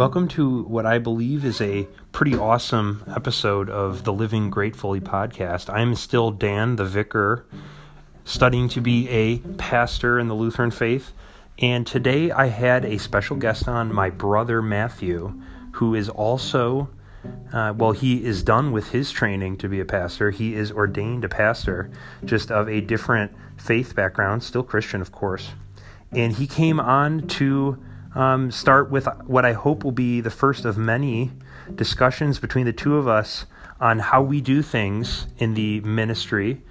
Welcome to what I believe is a pretty awesome episode of the Living Gratefully podcast. I'm still Dan, the vicar, studying to be a pastor in the Lutheran faith. And today I had a special guest on, my brother Matthew, who is also, uh, well, he is done with his training to be a pastor. He is ordained a pastor, just of a different faith background, still Christian, of course. And he came on to um, start with what I hope will be the first of many discussions between the two of us on how we do things in the ministry.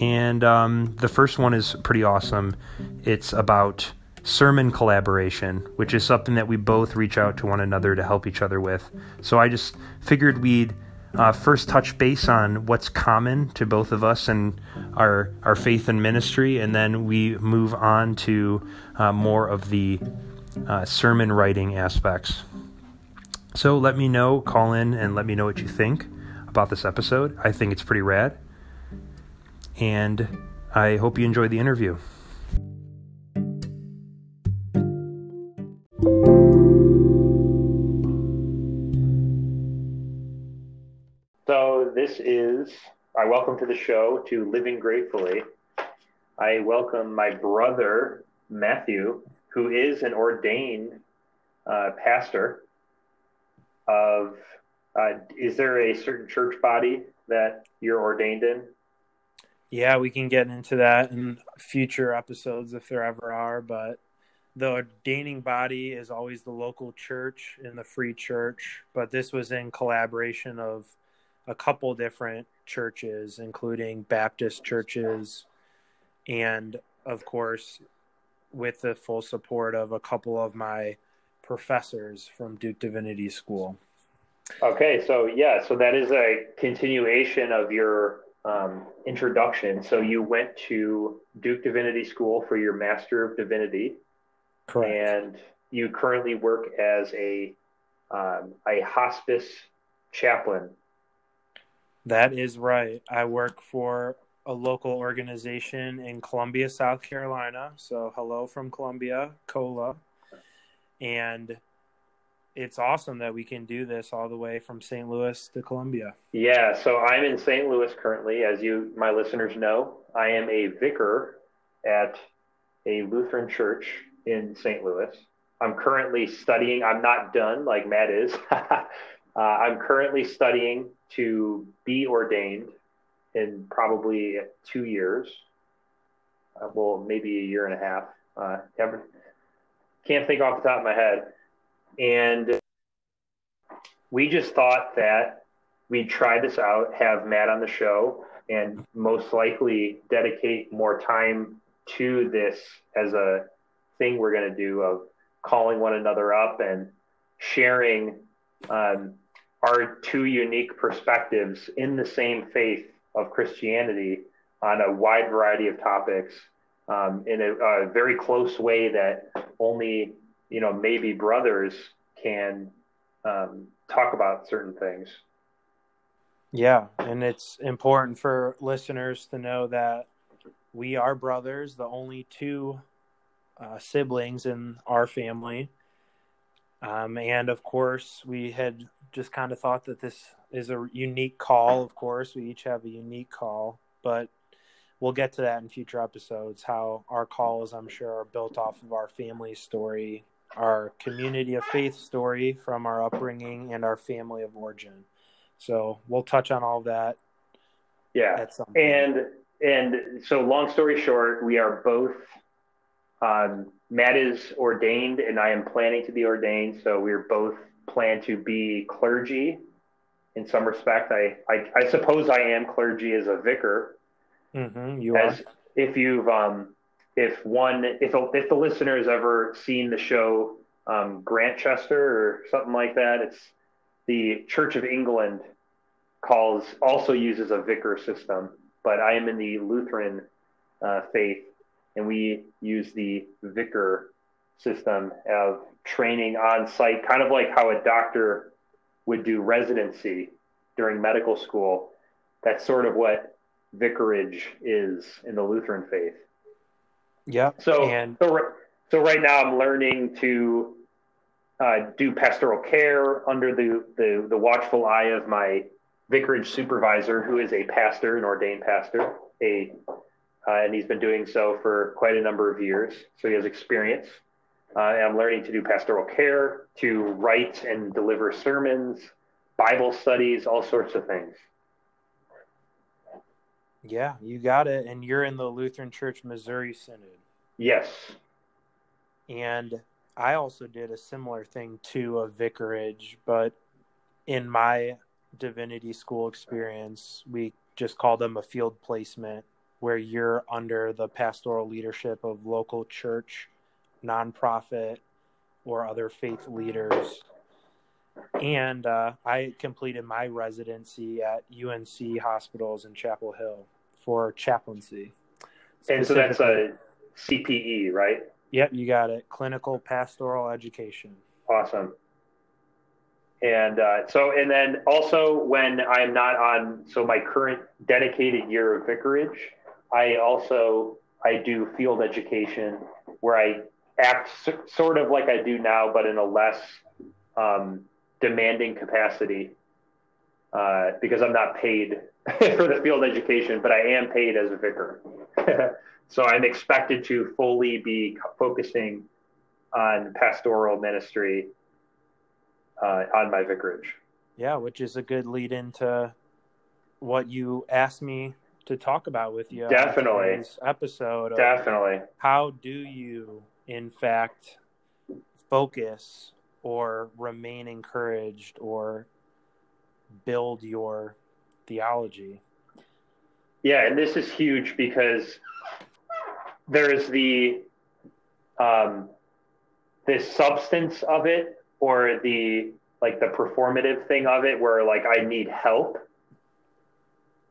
And um, the first one is pretty awesome. It's about sermon collaboration, which is something that we both reach out to one another to help each other with. So I just figured we'd uh, first touch base on what's common to both of us and our our faith and ministry, and then we move on to uh, more of the uh, sermon writing aspects. So let me know, call in, and let me know what you think about this episode. I think it's pretty rad. And I hope you enjoyed the interview. So, this is, I welcome to the show to Living Gratefully. I welcome my brother, Matthew who is an ordained uh, pastor of uh, is there a certain church body that you're ordained in? Yeah we can get into that in future episodes if there ever are but the ordaining body is always the local church in the free church but this was in collaboration of a couple different churches including baptist churches and of course with the full support of a couple of my professors from Duke Divinity School. Okay, so yeah, so that is a continuation of your um, introduction. So you went to Duke Divinity School for your Master of Divinity, correct? And you currently work as a um, a hospice chaplain. That is right. I work for a local organization in Columbia, South Carolina. So, hello from Columbia, COLA. And it's awesome that we can do this all the way from St. Louis to Columbia. Yeah, so I'm in St. Louis currently, as you, my listeners know. I am a vicar at a Lutheran church in St. Louis. I'm currently studying, I'm not done like Matt is. uh, I'm currently studying to be ordained in probably two years. Uh, well, maybe a year and a half. Uh, can't think off the top of my head. And we just thought that we'd try this out, have Matt on the show, and most likely dedicate more time to this as a thing we're going to do of calling one another up and sharing um, our two unique perspectives in the same faith of Christianity on a wide variety of topics um, in a, a, very close way that only you know maybe brothers can um, talk about certain things. Yeah, and it's important for listeners to know that we are brothers, the only two uh, siblings in our family. Um, and of course, we had just kind of thought that this is a unique call. Of course, we each have a unique call, but we'll get to that in future episodes. How our calls, I'm sure, are built off of our family story, our community of faith story from our upbringing, and our family of origin. So we'll touch on all that. Yeah, and and so long story short, we are both. Um, Matt is ordained, and I am planning to be ordained. So we're both plan to be clergy in some respect. I, I, I suppose I am clergy as a vicar. Mm-hmm, you as, are. If you've, um, if one, if, if the listener has ever seen the show um, Grantchester or something like that, it's the Church of England calls, also uses a vicar system, but I am in the Lutheran uh, faith and we use the vicar system of training on site, kind of like how a doctor would do residency during medical school. That's sort of what vicarage is in the Lutheran faith. Yeah. So, and... so, so right now I'm learning to uh, do pastoral care under the, the, the watchful eye of my vicarage supervisor, who is a pastor, an ordained pastor, a uh, and he's been doing so for quite a number of years. So he has experience. Uh, I'm learning to do pastoral care, to write and deliver sermons, Bible studies, all sorts of things. Yeah, you got it. And you're in the Lutheran Church Missouri Synod. Yes. And I also did a similar thing to a vicarage, but in my divinity school experience, we just call them a field placement where you're under the pastoral leadership of local church, nonprofit, or other faith leaders. And uh, I completed my residency at UNC hospitals in Chapel Hill for chaplaincy. And so that's a CPE, right? Yep, you got it. Clinical pastoral education. Awesome. And uh, so, and then also when I'm not on, so my current dedicated year of vicarage, I also I do field education where I act sort of like I do now, but in a less um, demanding capacity uh, because I'm not paid for the field education, but I am paid as a vicar. so I'm expected to fully be focusing on pastoral ministry uh, on my vicarage. Yeah, which is a good lead into what you asked me to talk about with you. Definitely. episode. Definitely. How do you, in fact, focus or remain encouraged or build your theology? Yeah, and this is huge because there's the um, the substance of it or the like the performative thing of it where like I need help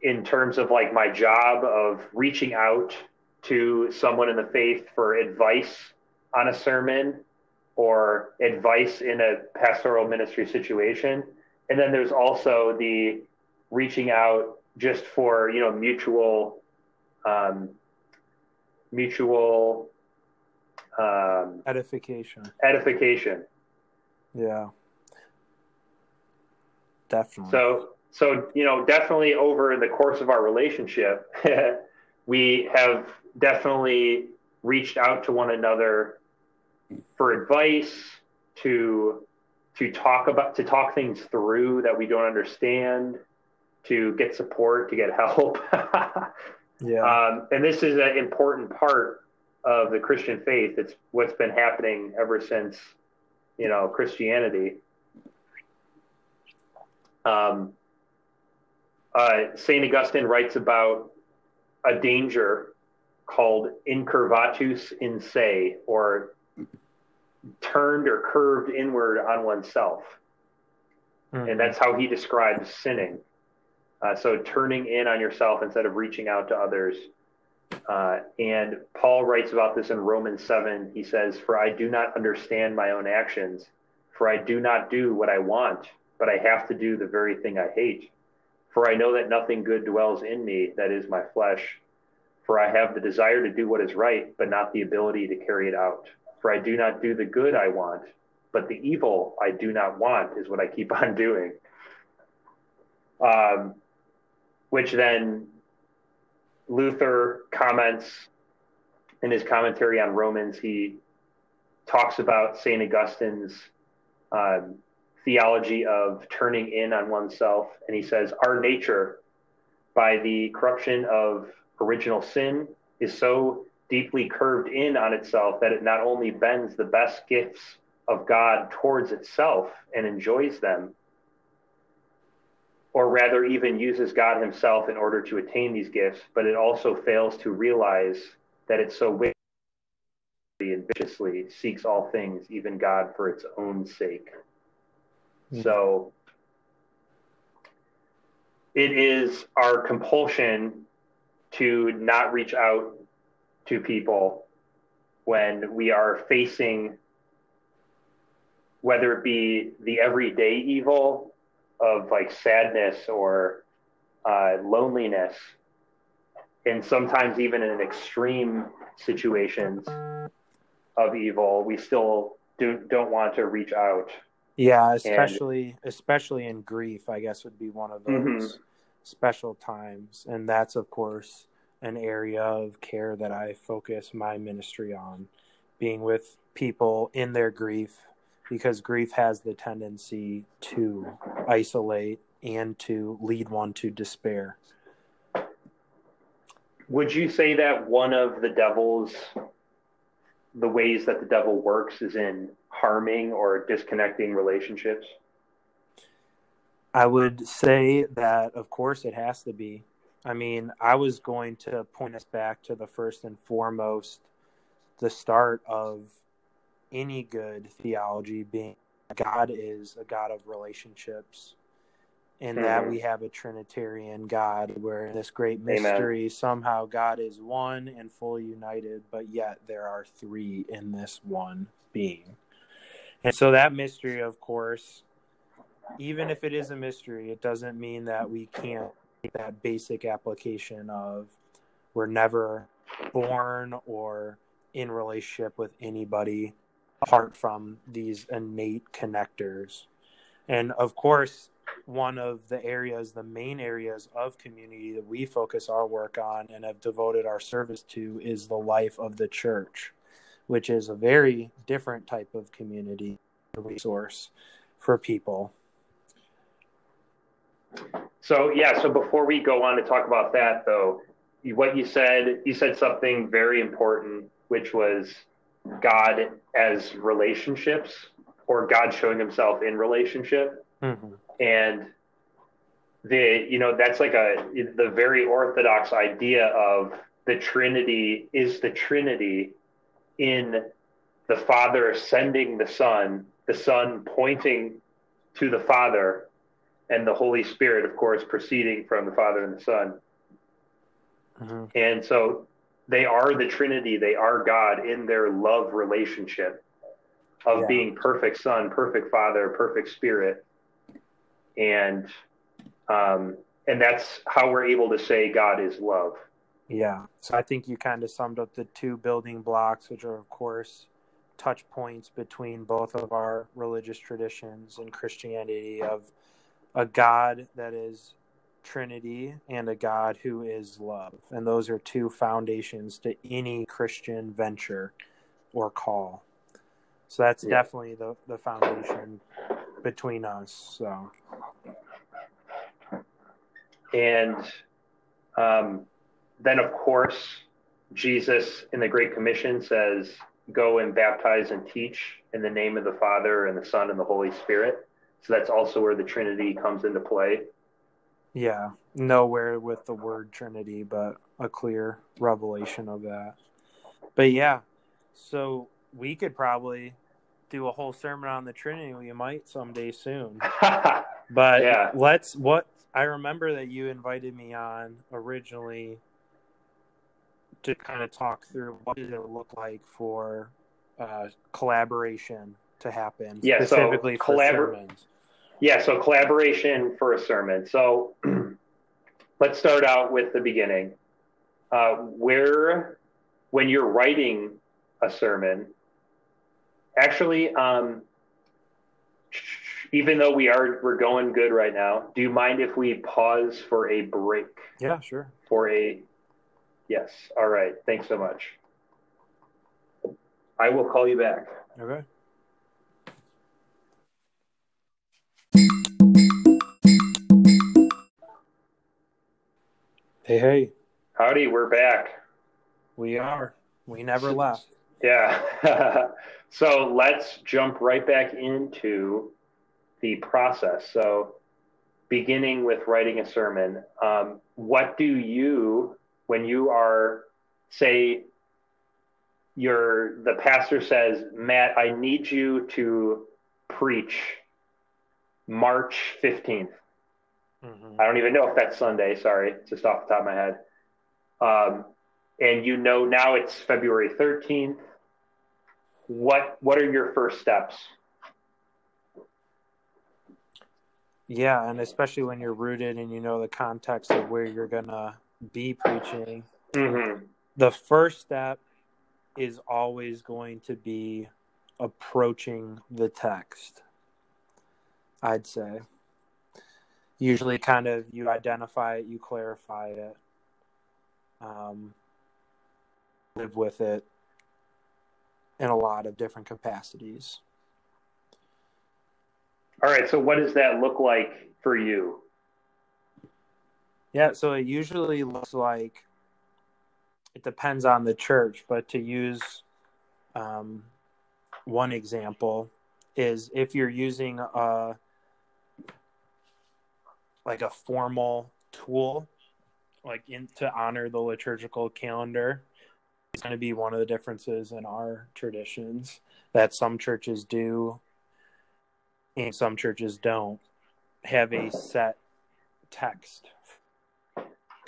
in terms of like my job of reaching out to someone in the faith for advice on a sermon or advice in a pastoral ministry situation. And then there's also the reaching out just for, you know, mutual, um, mutual um, edification. Edification. Yeah. Definitely. So so you know definitely over the course of our relationship we have definitely reached out to one another for advice to to talk about to talk things through that we don't understand to get support to get help. Yeah. Um, and this is an important part of the christian faith. It's what's been happening ever since you know christianity. Um, uh, St. Augustine writes about a danger called incurvatus in se, or turned or curved inward on oneself. Mm-hmm. And that's how he describes sinning. Uh, so turning in on yourself instead of reaching out to others. Uh, and Paul writes about this in Romans 7. He says, For I do not understand my own actions, for I do not do what I want, but I have to do the very thing I hate. For I know that nothing good dwells in me, that is my flesh. For I have the desire to do what is right, but not the ability to carry it out. For I do not do the good I want, but the evil I do not want is what I keep on doing. Um, which then Luther comments in his commentary on Romans. He talks about St. Augustine's um, theology of turning in on oneself. And he says, Our nature, by the corruption of original sin, is so deeply curved in on itself that it not only bends the best gifts of God towards itself and enjoys them, or rather even uses God himself in order to attain these gifts, but it also fails to realize that it so wickedly and viciously seeks all things, even God, for its own sake. Mm-hmm. So it is our compulsion to not reach out to people when we are facing whether it be the everyday evil of like sadness or uh, loneliness and sometimes even in extreme situations of evil we still do, don't want to reach out. Yeah, especially and, especially in grief, I guess would be one of those mm-hmm. special times, and that's of course an area of care that I focus my ministry on, being with people in their grief, because grief has the tendency to isolate and to lead one to despair. Would you say that one of the devil's the ways that the devil works is in harming or disconnecting relationships? I would say that, of course, it has to be. I mean, I was going to point us back to the first and foremost, the start of any good theology being God is a God of relationships and mm-hmm. that we have a Trinitarian God, where in this great mystery, Amen. somehow God is one and fully united, but yet there are three in this one being. And so that mystery, of course, even if it is a mystery, it doesn't mean that we can't take that basic application of we're never born or in relationship with anybody apart from these innate connectors. And of course, one of the areas, the main areas of community that we focus our work on and have devoted our service to is the life of the church, which is a very different type of community resource for people. So, yeah, so before we go on to talk about that, though, what you said, you said something very important, which was God as relationships or God showing himself in relationship. Mm-hmm and the you know that's like a the very orthodox idea of the trinity is the trinity in the father sending the son the son pointing to the father and the holy spirit of course proceeding from the father and the son mm-hmm. and so they are the trinity they are god in their love relationship of yeah. being perfect son perfect father perfect spirit and um, and that's how we're able to say God is love. Yeah. So I think you kind of summed up the two building blocks, which are of course touch points between both of our religious traditions and Christianity of a God that is Trinity and a God who is love. And those are two foundations to any Christian venture or call. So that's yeah. definitely the, the foundation between us. So, and um, then of course, Jesus in the Great Commission says, "Go and baptize and teach in the name of the Father and the Son and the Holy Spirit." So that's also where the Trinity comes into play. Yeah, nowhere with the word Trinity, but a clear revelation of that. But yeah, so we could probably do a whole sermon on the Trinity. We might someday soon. but yeah. let's what I remember that you invited me on originally to kind of talk through what did it look like for uh, collaboration to happen yeah, specifically so collabor- sermons. Yeah, so collaboration for a sermon. So let's start out with the beginning. Uh, where, when you're writing a sermon, actually, um, even though we are we're going good right now, do you mind if we pause for a break? Yeah, sure. For a yes. All right. Thanks so much. I will call you back. Okay. Hey, hey. Howdy, we're back. We are. We never left. Yeah. so let's jump right back into the process. So, beginning with writing a sermon, um, what do you, when you are, say, your the pastor says, Matt, I need you to preach March 15th. Mm-hmm. I don't even know if that's Sunday. Sorry, just off the top of my head. Um, and you know now it's February 13th what what are your first steps? Yeah, and especially when you're rooted and you know the context of where you're gonna be preaching. Mm-hmm. The first step is always going to be approaching the text. I'd say. Usually, kind of, you identify it, you clarify it, um, live with it in a lot of different capacities. All right. So, what does that look like for you? Yeah. So, it usually looks like it depends on the church, but to use um, one example is if you're using a like a formal tool like in to honor the liturgical calendar it's going to be one of the differences in our traditions that some churches do and some churches don't have a set text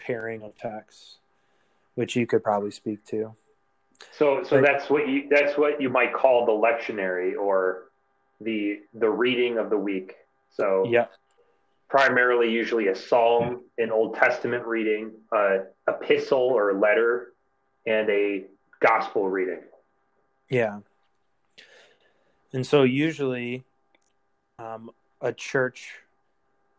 pairing of texts which you could probably speak to so so that's what you that's what you might call the lectionary or the the reading of the week so yeah primarily usually a psalm, an Old Testament reading, a epistle or letter, and a gospel reading. Yeah. And so usually um, a church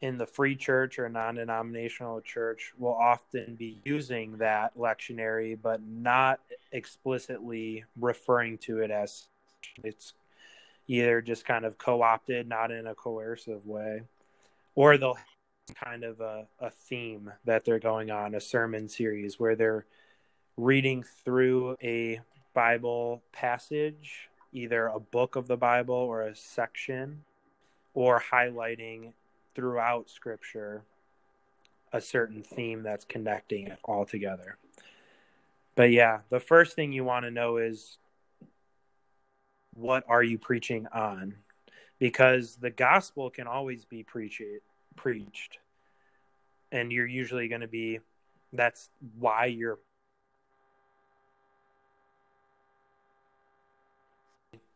in the free church or non denominational church will often be using that lectionary, but not explicitly referring to it as it's either just kind of co opted, not in a coercive way or they'll kind of a, a theme that they're going on a sermon series where they're reading through a bible passage either a book of the bible or a section or highlighting throughout scripture a certain theme that's connecting it all together. But yeah the first thing you want to know is what are you preaching on? Because the gospel can always be preached preached and you're usually going to be that's why you're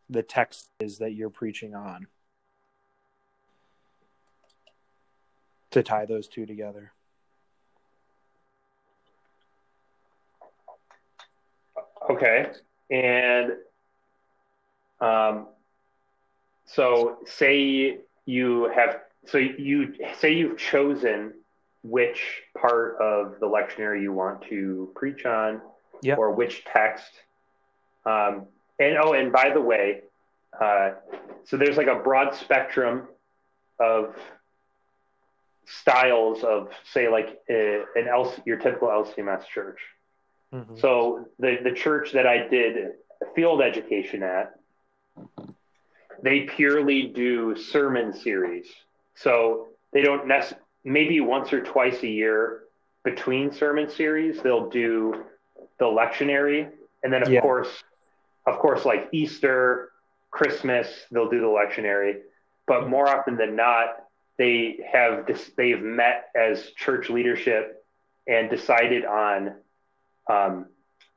the text is that you're preaching on to tie those two together okay and um so say you have so you say you've chosen which part of the lectionary you want to preach on yep. or which text um, and oh and by the way uh, so there's like a broad spectrum of styles of say like a, an L, your typical lcms church mm-hmm. so the the church that i did field education at they purely do sermon series. So they don't necessarily, maybe once or twice a year between sermon series, they'll do the lectionary. And then, of yeah. course, of course, like Easter, Christmas, they'll do the lectionary. But mm-hmm. more often than not, they have they've met as church leadership and decided on um,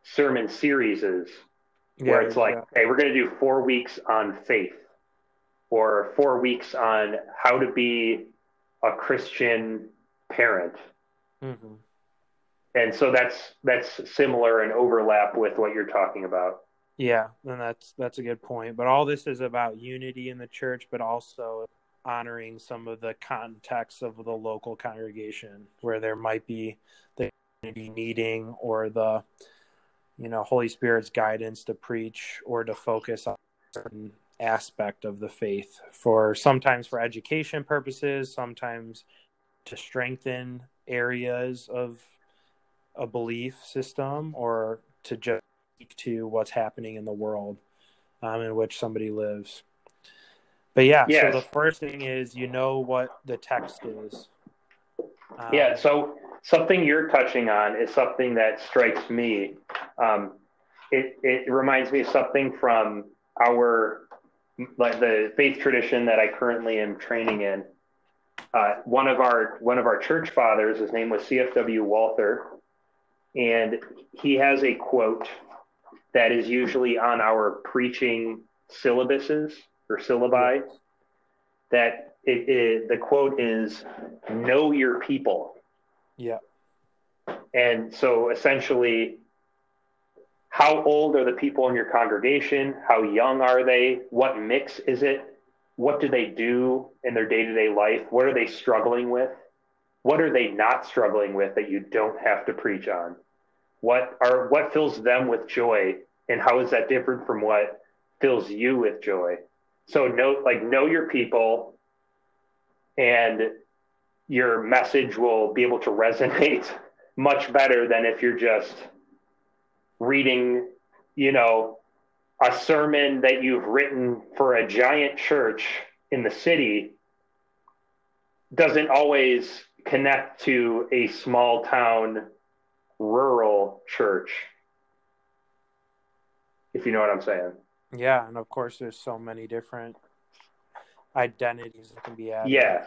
sermon series where yeah, it's like, yeah. hey, we're going to do four weeks on faith or four weeks on how to be a Christian parent. Mm-hmm. And so that's that's similar and overlap with what you're talking about. Yeah, and that's that's a good point. But all this is about unity in the church, but also honoring some of the context of the local congregation where there might be the needing or the you know Holy Spirit's guidance to preach or to focus on certain aspect of the faith for sometimes for education purposes, sometimes to strengthen areas of a belief system or to just speak to what's happening in the world um, in which somebody lives. But yeah, yes. so the first thing is you know what the text is. Um, yeah, so something you're touching on is something that strikes me. Um, it, it reminds me of something from our like the faith tradition that I currently am training in. Uh, one of our one of our church fathers, his name was C.F.W. Walther, and he has a quote that is usually on our preaching syllabuses or syllabi. That it, it, the quote is "Know your people." Yeah. And so essentially, how old are the people in your congregation? How young are they? What mix is it? What do they do in their day to day life? What are they struggling with? What are they not struggling with that you don't have to preach on? What are what fills them with joy, and how is that different from what fills you with joy? So know like know your people, and your message will be able to resonate much better than if you're just reading, you know, a sermon that you've written for a giant church in the city doesn't always connect to a small town rural church if you know what i'm saying yeah and of course there's so many different identities that can be added yeah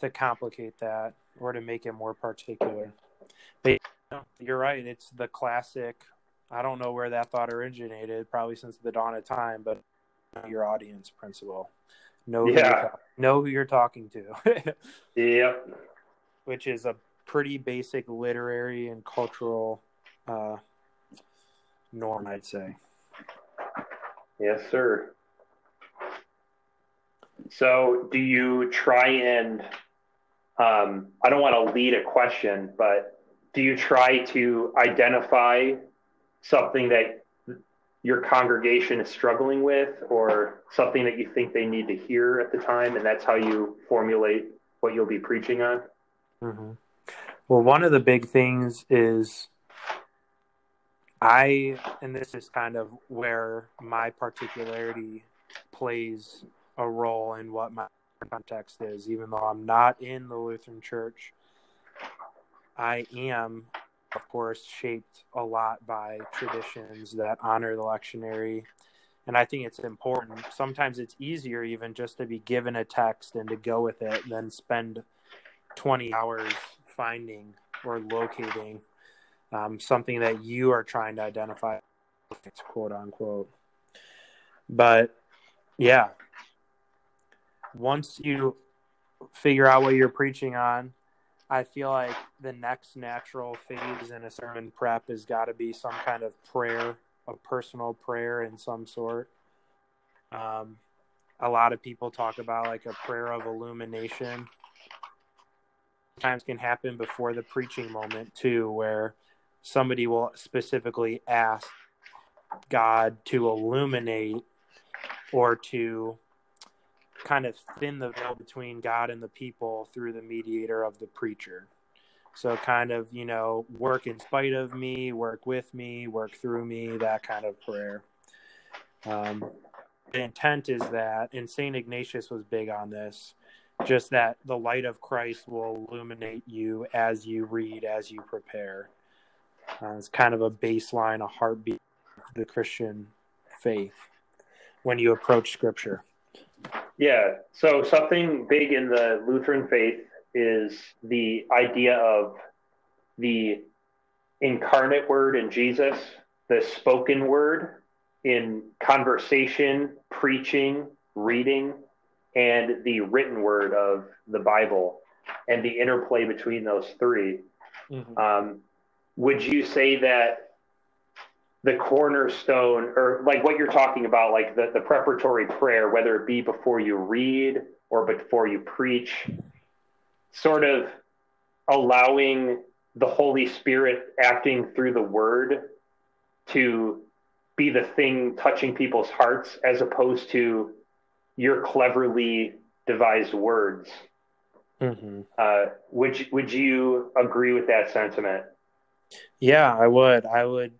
to complicate that or to make it more particular but you're right it's the classic I don't know where that thought originated, probably since the dawn of time, but your audience principle. Know yeah. Who know who you're talking to. yep. Which is a pretty basic literary and cultural uh, norm, I'd say. Yes, sir. So, do you try and? Um, I don't want to lead a question, but do you try to identify something that your congregation is struggling with or something that you think they need to hear at the time and that's how you formulate what you'll be preaching on mm-hmm. well one of the big things is i and this is kind of where my particularity plays a role in what my context is even though i'm not in the lutheran church i am of course, shaped a lot by traditions that honor the lectionary. And I think it's important. Sometimes it's easier even just to be given a text and to go with it than spend 20 hours finding or locating um, something that you are trying to identify, quote unquote. But yeah, once you figure out what you're preaching on, I feel like the next natural phase in a sermon prep has got to be some kind of prayer, a personal prayer in some sort. Um, a lot of people talk about like a prayer of illumination. Times can happen before the preaching moment too, where somebody will specifically ask God to illuminate or to kind of thin the veil between God and the people through the mediator of the preacher. So, kind of, you know, work in spite of me, work with me, work through me, that kind of prayer. Um, the intent is that, and St. Ignatius was big on this, just that the light of Christ will illuminate you as you read, as you prepare. Uh, it's kind of a baseline, a heartbeat of the Christian faith when you approach Scripture. Yeah. So something big in the Lutheran faith is the idea of the incarnate word in Jesus, the spoken word in conversation, preaching, reading, and the written word of the Bible, and the interplay between those 3 mm-hmm. um, would you say that the cornerstone or like what you're talking about like the, the preparatory prayer whether it be before you read or before you preach sort of allowing the holy spirit acting through the word to be the thing touching people's hearts as opposed to your cleverly devised words mm-hmm. uh, would, would you agree with that sentiment yeah i would. I would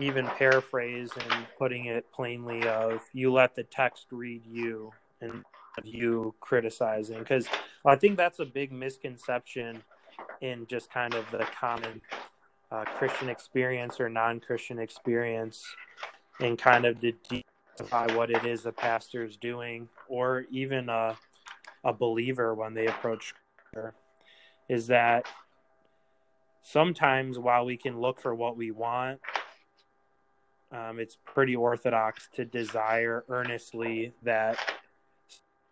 even paraphrase and putting it plainly of you let the text read you and you criticizing. Because I think that's a big misconception in just kind of the common uh, Christian experience or non-Christian experience and kind of to demystify what it is a pastor is doing or even a, a believer when they approach is that sometimes while we can look for what we want um, it's pretty orthodox to desire earnestly that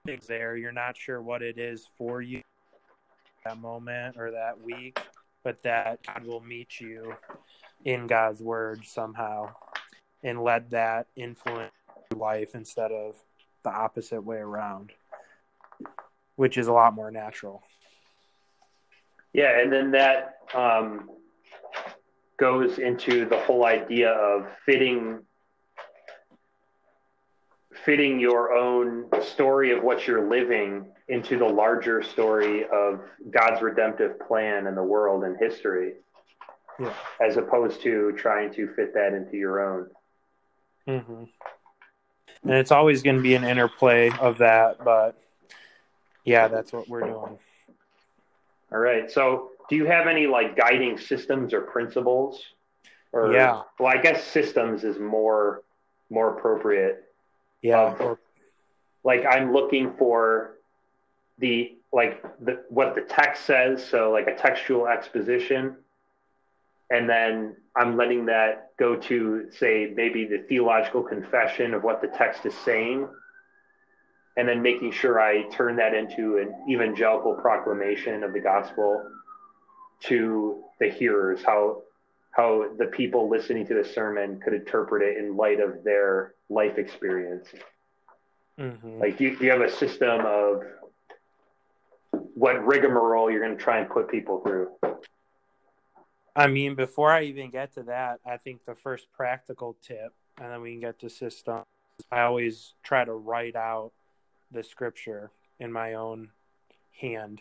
something's there. You're not sure what it is for you that moment or that week, but that God will meet you in God's word somehow and let that influence your life instead of the opposite way around, which is a lot more natural. Yeah, and then that um, goes into the whole idea of fitting fitting your own story of what you're living into the larger story of God's redemptive plan in the world and history, yeah. as opposed to trying to fit that into your own. Mm-hmm. And it's always going to be an interplay of that, but yeah, that's what we're doing. All right. So, do you have any like guiding systems or principles? Or, yeah. Well, I guess systems is more more appropriate. Yeah. Um, like I'm looking for the like the what the text says, so like a textual exposition, and then I'm letting that go to say maybe the theological confession of what the text is saying, and then making sure I turn that into an evangelical proclamation of the gospel to the hearers, how how the people listening to the sermon could interpret it in light of their life experience. Mm-hmm. Like, do you, you have a system of what rigmarole you're going to try and put people through? I mean, before I even get to that, I think the first practical tip, and then we can get to system. I always try to write out the scripture in my own hand,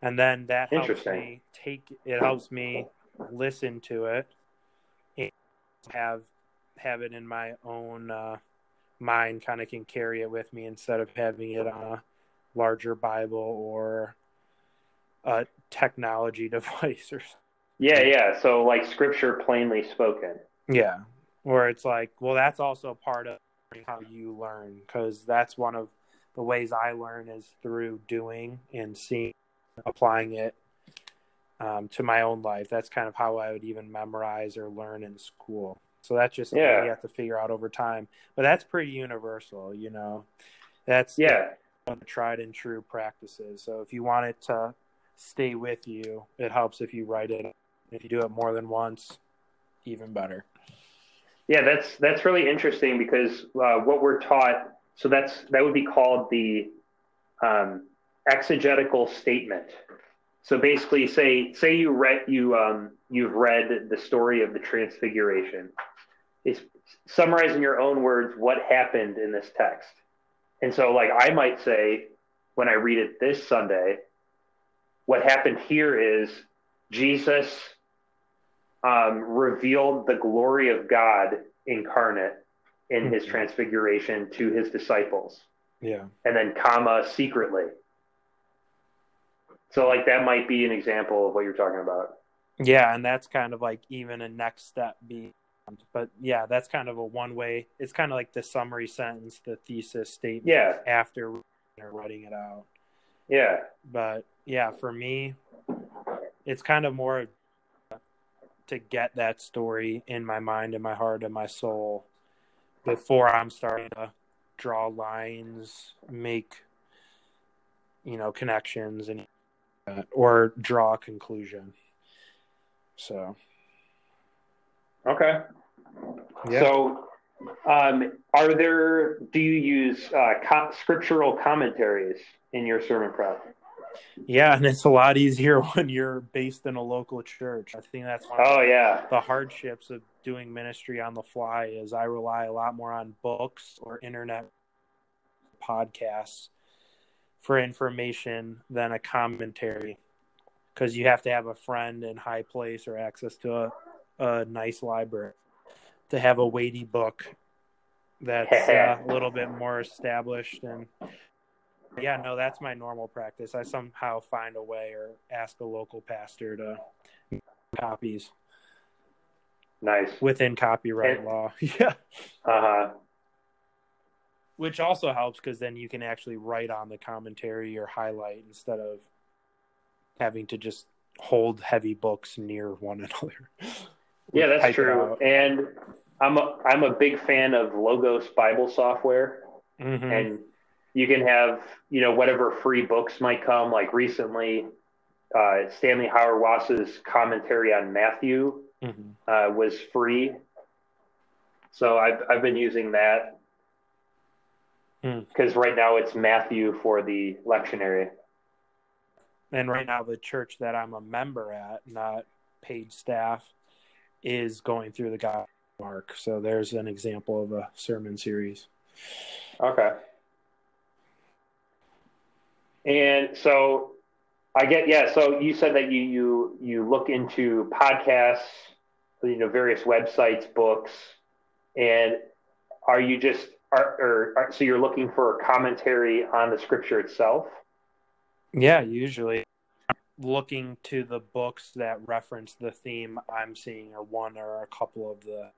and then that helps me take. It helps me listen to it and have have it in my own uh, mind kind of can carry it with me instead of having it on a larger bible or a technology device or something. yeah yeah so like scripture plainly spoken yeah where it's like well that's also part of how you learn because that's one of the ways i learn is through doing and seeing applying it um, to my own life. That's kind of how I would even memorize or learn in school. So that's just yeah. you have to figure out over time. But that's pretty universal, you know. That's yeah, tried and true practices. So if you want it to stay with you, it helps if you write it. If you do it more than once, even better. Yeah, that's that's really interesting because uh, what we're taught. So that's that would be called the um, exegetical statement so basically, say say you read you um, you've read the story of the Transfiguration. It's summarizing in your own words what happened in this text. And so, like I might say, when I read it this Sunday, what happened here is Jesus um, revealed the glory of God incarnate in mm-hmm. his transfiguration to his disciples. Yeah. And then, comma, secretly. So like that might be an example of what you're talking about. Yeah, and that's kind of like even a next step beyond. But yeah, that's kind of a one way. It's kind of like the summary sentence, the thesis statement. Yeah. After writing it out. Yeah. But yeah, for me, it's kind of more to get that story in my mind, in my heart, in my soul before I'm starting to draw lines, make you know connections and or draw a conclusion. So, okay. Yeah. So, um, are there? Do you use uh, co- scriptural commentaries in your sermon prep? Yeah, and it's a lot easier when you're based in a local church. I think that's one oh yeah the hardships of doing ministry on the fly is I rely a lot more on books or internet podcasts for information than a commentary because you have to have a friend in high place or access to a, a nice library to have a weighty book that's uh, a little bit more established and yeah no that's my normal practice. I somehow find a way or ask a local pastor to copies nice within copyright and, law yeah uh-huh which also helps because then you can actually write on the commentary or highlight instead of having to just hold heavy books near one another. yeah, that's true. And I'm a, I'm a big fan of Logos Bible software, mm-hmm. and you can have you know whatever free books might come. Like recently, uh, Stanley Hauerwas's commentary on Matthew mm-hmm. uh, was free. So I've I've been using that because mm. right now it's Matthew for the lectionary. And right now, the church that I'm a member at, not paid staff, is going through the God Mark. So there's an example of a sermon series. Okay. And so I get yeah. So you said that you you you look into podcasts, you know, various websites, books, and are you just are, or, are so you're looking for a commentary on the scripture itself? Yeah, usually looking to the books that reference the theme I'm seeing, or one or a couple of the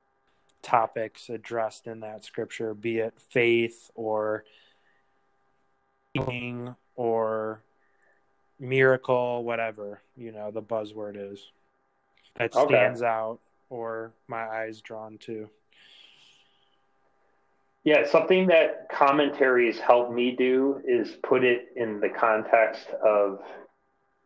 topics addressed in that scripture, be it faith or healing or miracle, whatever, you know, the buzzword is. That stands okay. out or my eyes drawn to. Yeah, something that commentaries help me do is put it in the context of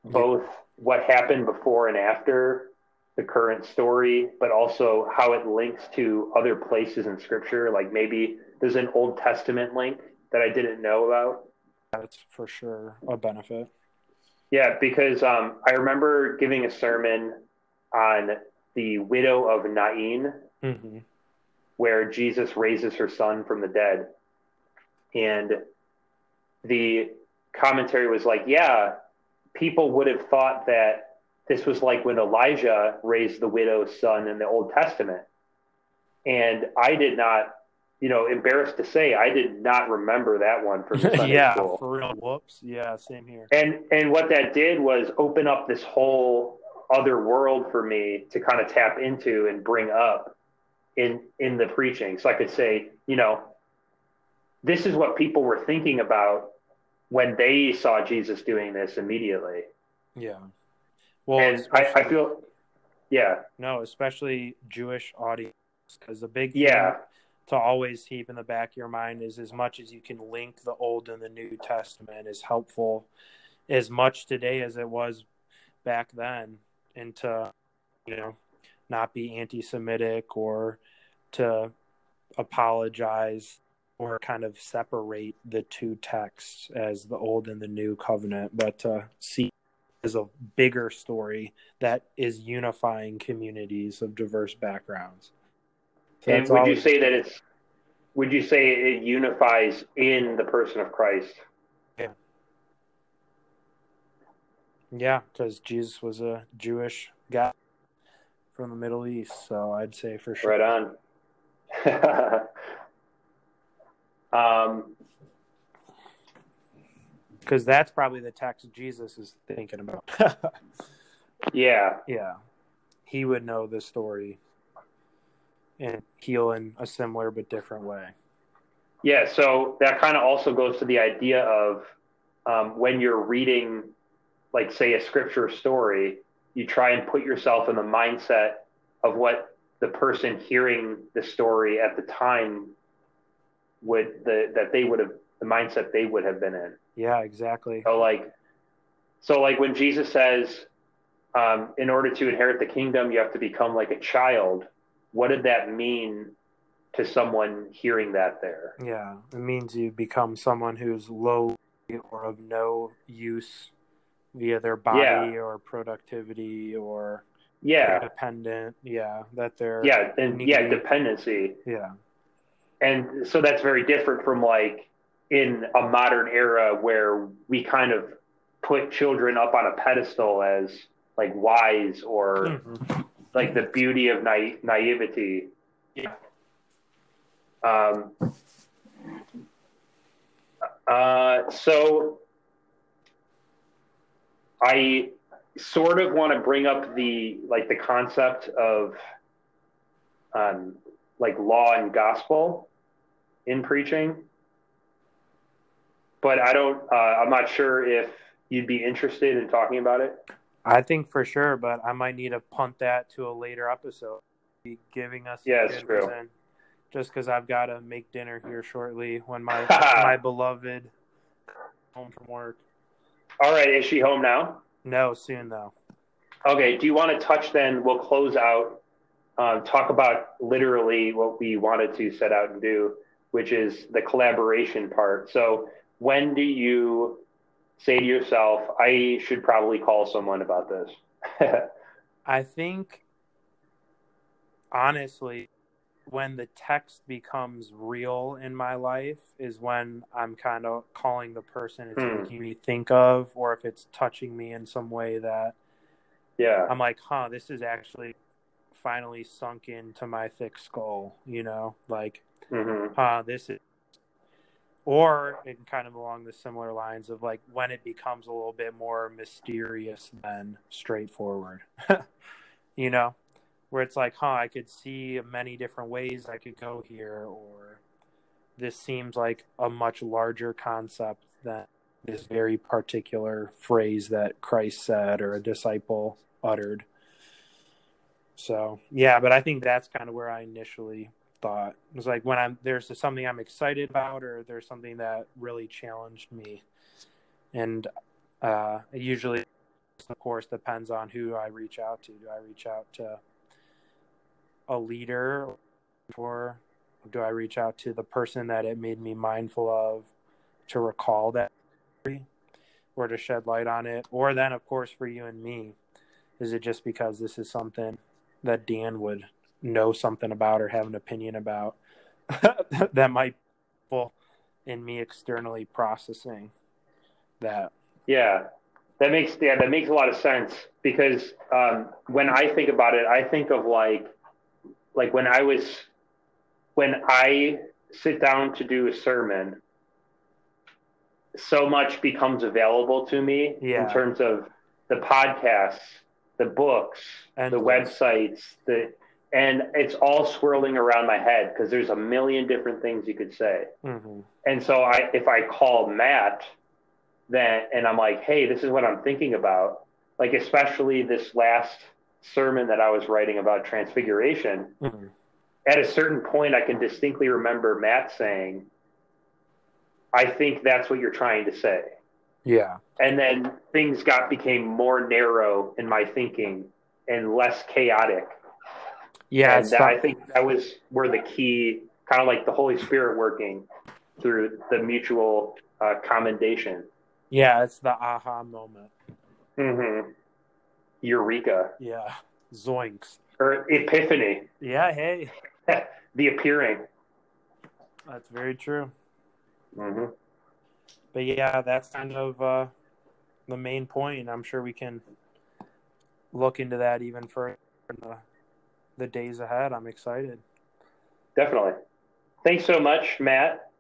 both what happened before and after the current story, but also how it links to other places in scripture. Like maybe there's an Old Testament link that I didn't know about. That's for sure a benefit. Yeah, because um, I remember giving a sermon on the widow of Nain, mm-hmm. where Jesus raises her son from the dead. And the commentary was like, yeah, people would have thought that this was like when Elijah raised the widow's son in the Old Testament. And I did not, you know, embarrassed to say, I did not remember that one from Sunday yeah, school. for real. Whoops. Yeah, same here. And and what that did was open up this whole other world for me to kind of tap into and bring up in in the preaching. So I could say, you know, this is what people were thinking about when they saw Jesus doing this immediately. Yeah. Well, and I, I feel, yeah. No, especially Jewish audience, because the big yeah to always keep in the back of your mind is as much as you can link the Old and the New Testament is helpful as much today as it was back then, and to you know not be anti-Semitic or to apologize or kind of separate the two texts as the old and the new covenant, but to see as a bigger story that is unifying communities of diverse backgrounds. So and would you say that it's would you say it unifies in the person of Christ? Yeah. Yeah, because Jesus was a Jewish guy from the Middle East, so I'd say for sure. Right on. Um, because that's probably the text Jesus is thinking about. yeah, yeah, he would know the story and heal in a similar but different way. Yeah, so that kind of also goes to the idea of um, when you're reading, like, say, a scripture story, you try and put yourself in the mindset of what the person hearing the story at the time would the that they would have the mindset they would have been in. Yeah, exactly. So like, so like when Jesus says, um, in order to inherit the kingdom, you have to become like a child. What did that mean to someone hearing that there? Yeah, it means you become someone who's low or of no use via their body yeah. or productivity or yeah dependent yeah that they're yeah and yeah dependency yeah and so that's very different from like in a modern era where we kind of put children up on a pedestal as like wise or mm-hmm. like the beauty of na- naivety. Yeah. Um, uh, so I sort of want to bring up the like the concept of um, like law and gospel in preaching. But I don't. Uh, I'm not sure if you'd be interested in talking about it. I think for sure, but I might need to punt that to a later episode. Be giving us yeah, it's true. just because I've got to make dinner here shortly when my my beloved home from work. All right, is she home now? No, soon though. Okay. Do you want to touch then? We'll close out um, talk about literally what we wanted to set out and do, which is the collaboration part. So, when do you say to yourself, I should probably call someone about this? I think, honestly, when the text becomes real in my life is when I'm kind of calling the person it's hmm. making me think of, or if it's touching me in some way that, yeah, I'm like, huh, this is actually finally sunk into my thick skull, you know, like, mm-hmm. huh, this is, or in kind of along the similar lines of like when it becomes a little bit more mysterious than straightforward, you know where it's like, huh, I could see many different ways I could go here, or this seems like a much larger concept than this very particular phrase that Christ said or a disciple uttered. So, yeah, but I think that's kind of where I initially thought. It was like when I'm there's something I'm excited about or there's something that really challenged me. And uh, usually, of course, depends on who I reach out to. Do I reach out to a leader or do I reach out to the person that it made me mindful of to recall that or to shed light on it? Or then, of course, for you and me, is it just because this is something that Dan would know something about or have an opinion about that might be in me externally processing that? Yeah, that makes yeah that makes a lot of sense because um, when I think about it, I think of like like when I was when I sit down to do a sermon, so much becomes available to me yeah. in terms of the podcasts, the books, and the websites, the and it's all swirling around my head because there's a million different things you could say. Mm-hmm. And so I if I call Matt then and I'm like, "Hey, this is what I'm thinking about." Like especially this last sermon that I was writing about transfiguration, mm-hmm. at a certain point, I can distinctly remember Matt saying, I think that's what you're trying to say. Yeah. And then things got became more narrow in my thinking and less chaotic. Yeah. And I think that was where the key, kind of like the Holy Spirit working through the mutual uh, commendation. Yeah, it's the aha moment. Mm-hmm. Eureka. Yeah. Zoinks. Or epiphany. Yeah, hey. the appearing. That's very true. Mm-hmm. But yeah, that's kind of uh, the main point. I'm sure we can look into that even further in the, the days ahead. I'm excited. Definitely. Thanks so much, Matt,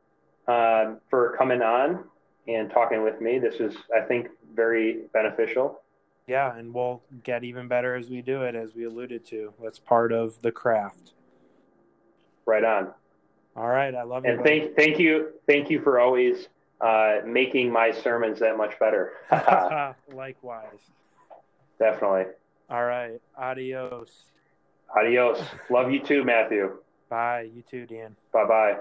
uh, for coming on and talking with me. This is, I think, very beneficial yeah, and we'll get even better as we do it, as we alluded to. That's part of the craft. Right on. All right, I love you. And thank, thank you, thank you for always uh, making my sermons that much better. Likewise. Definitely. All right, adios. Adios. love you too, Matthew. Bye. You too, Dan. Bye bye.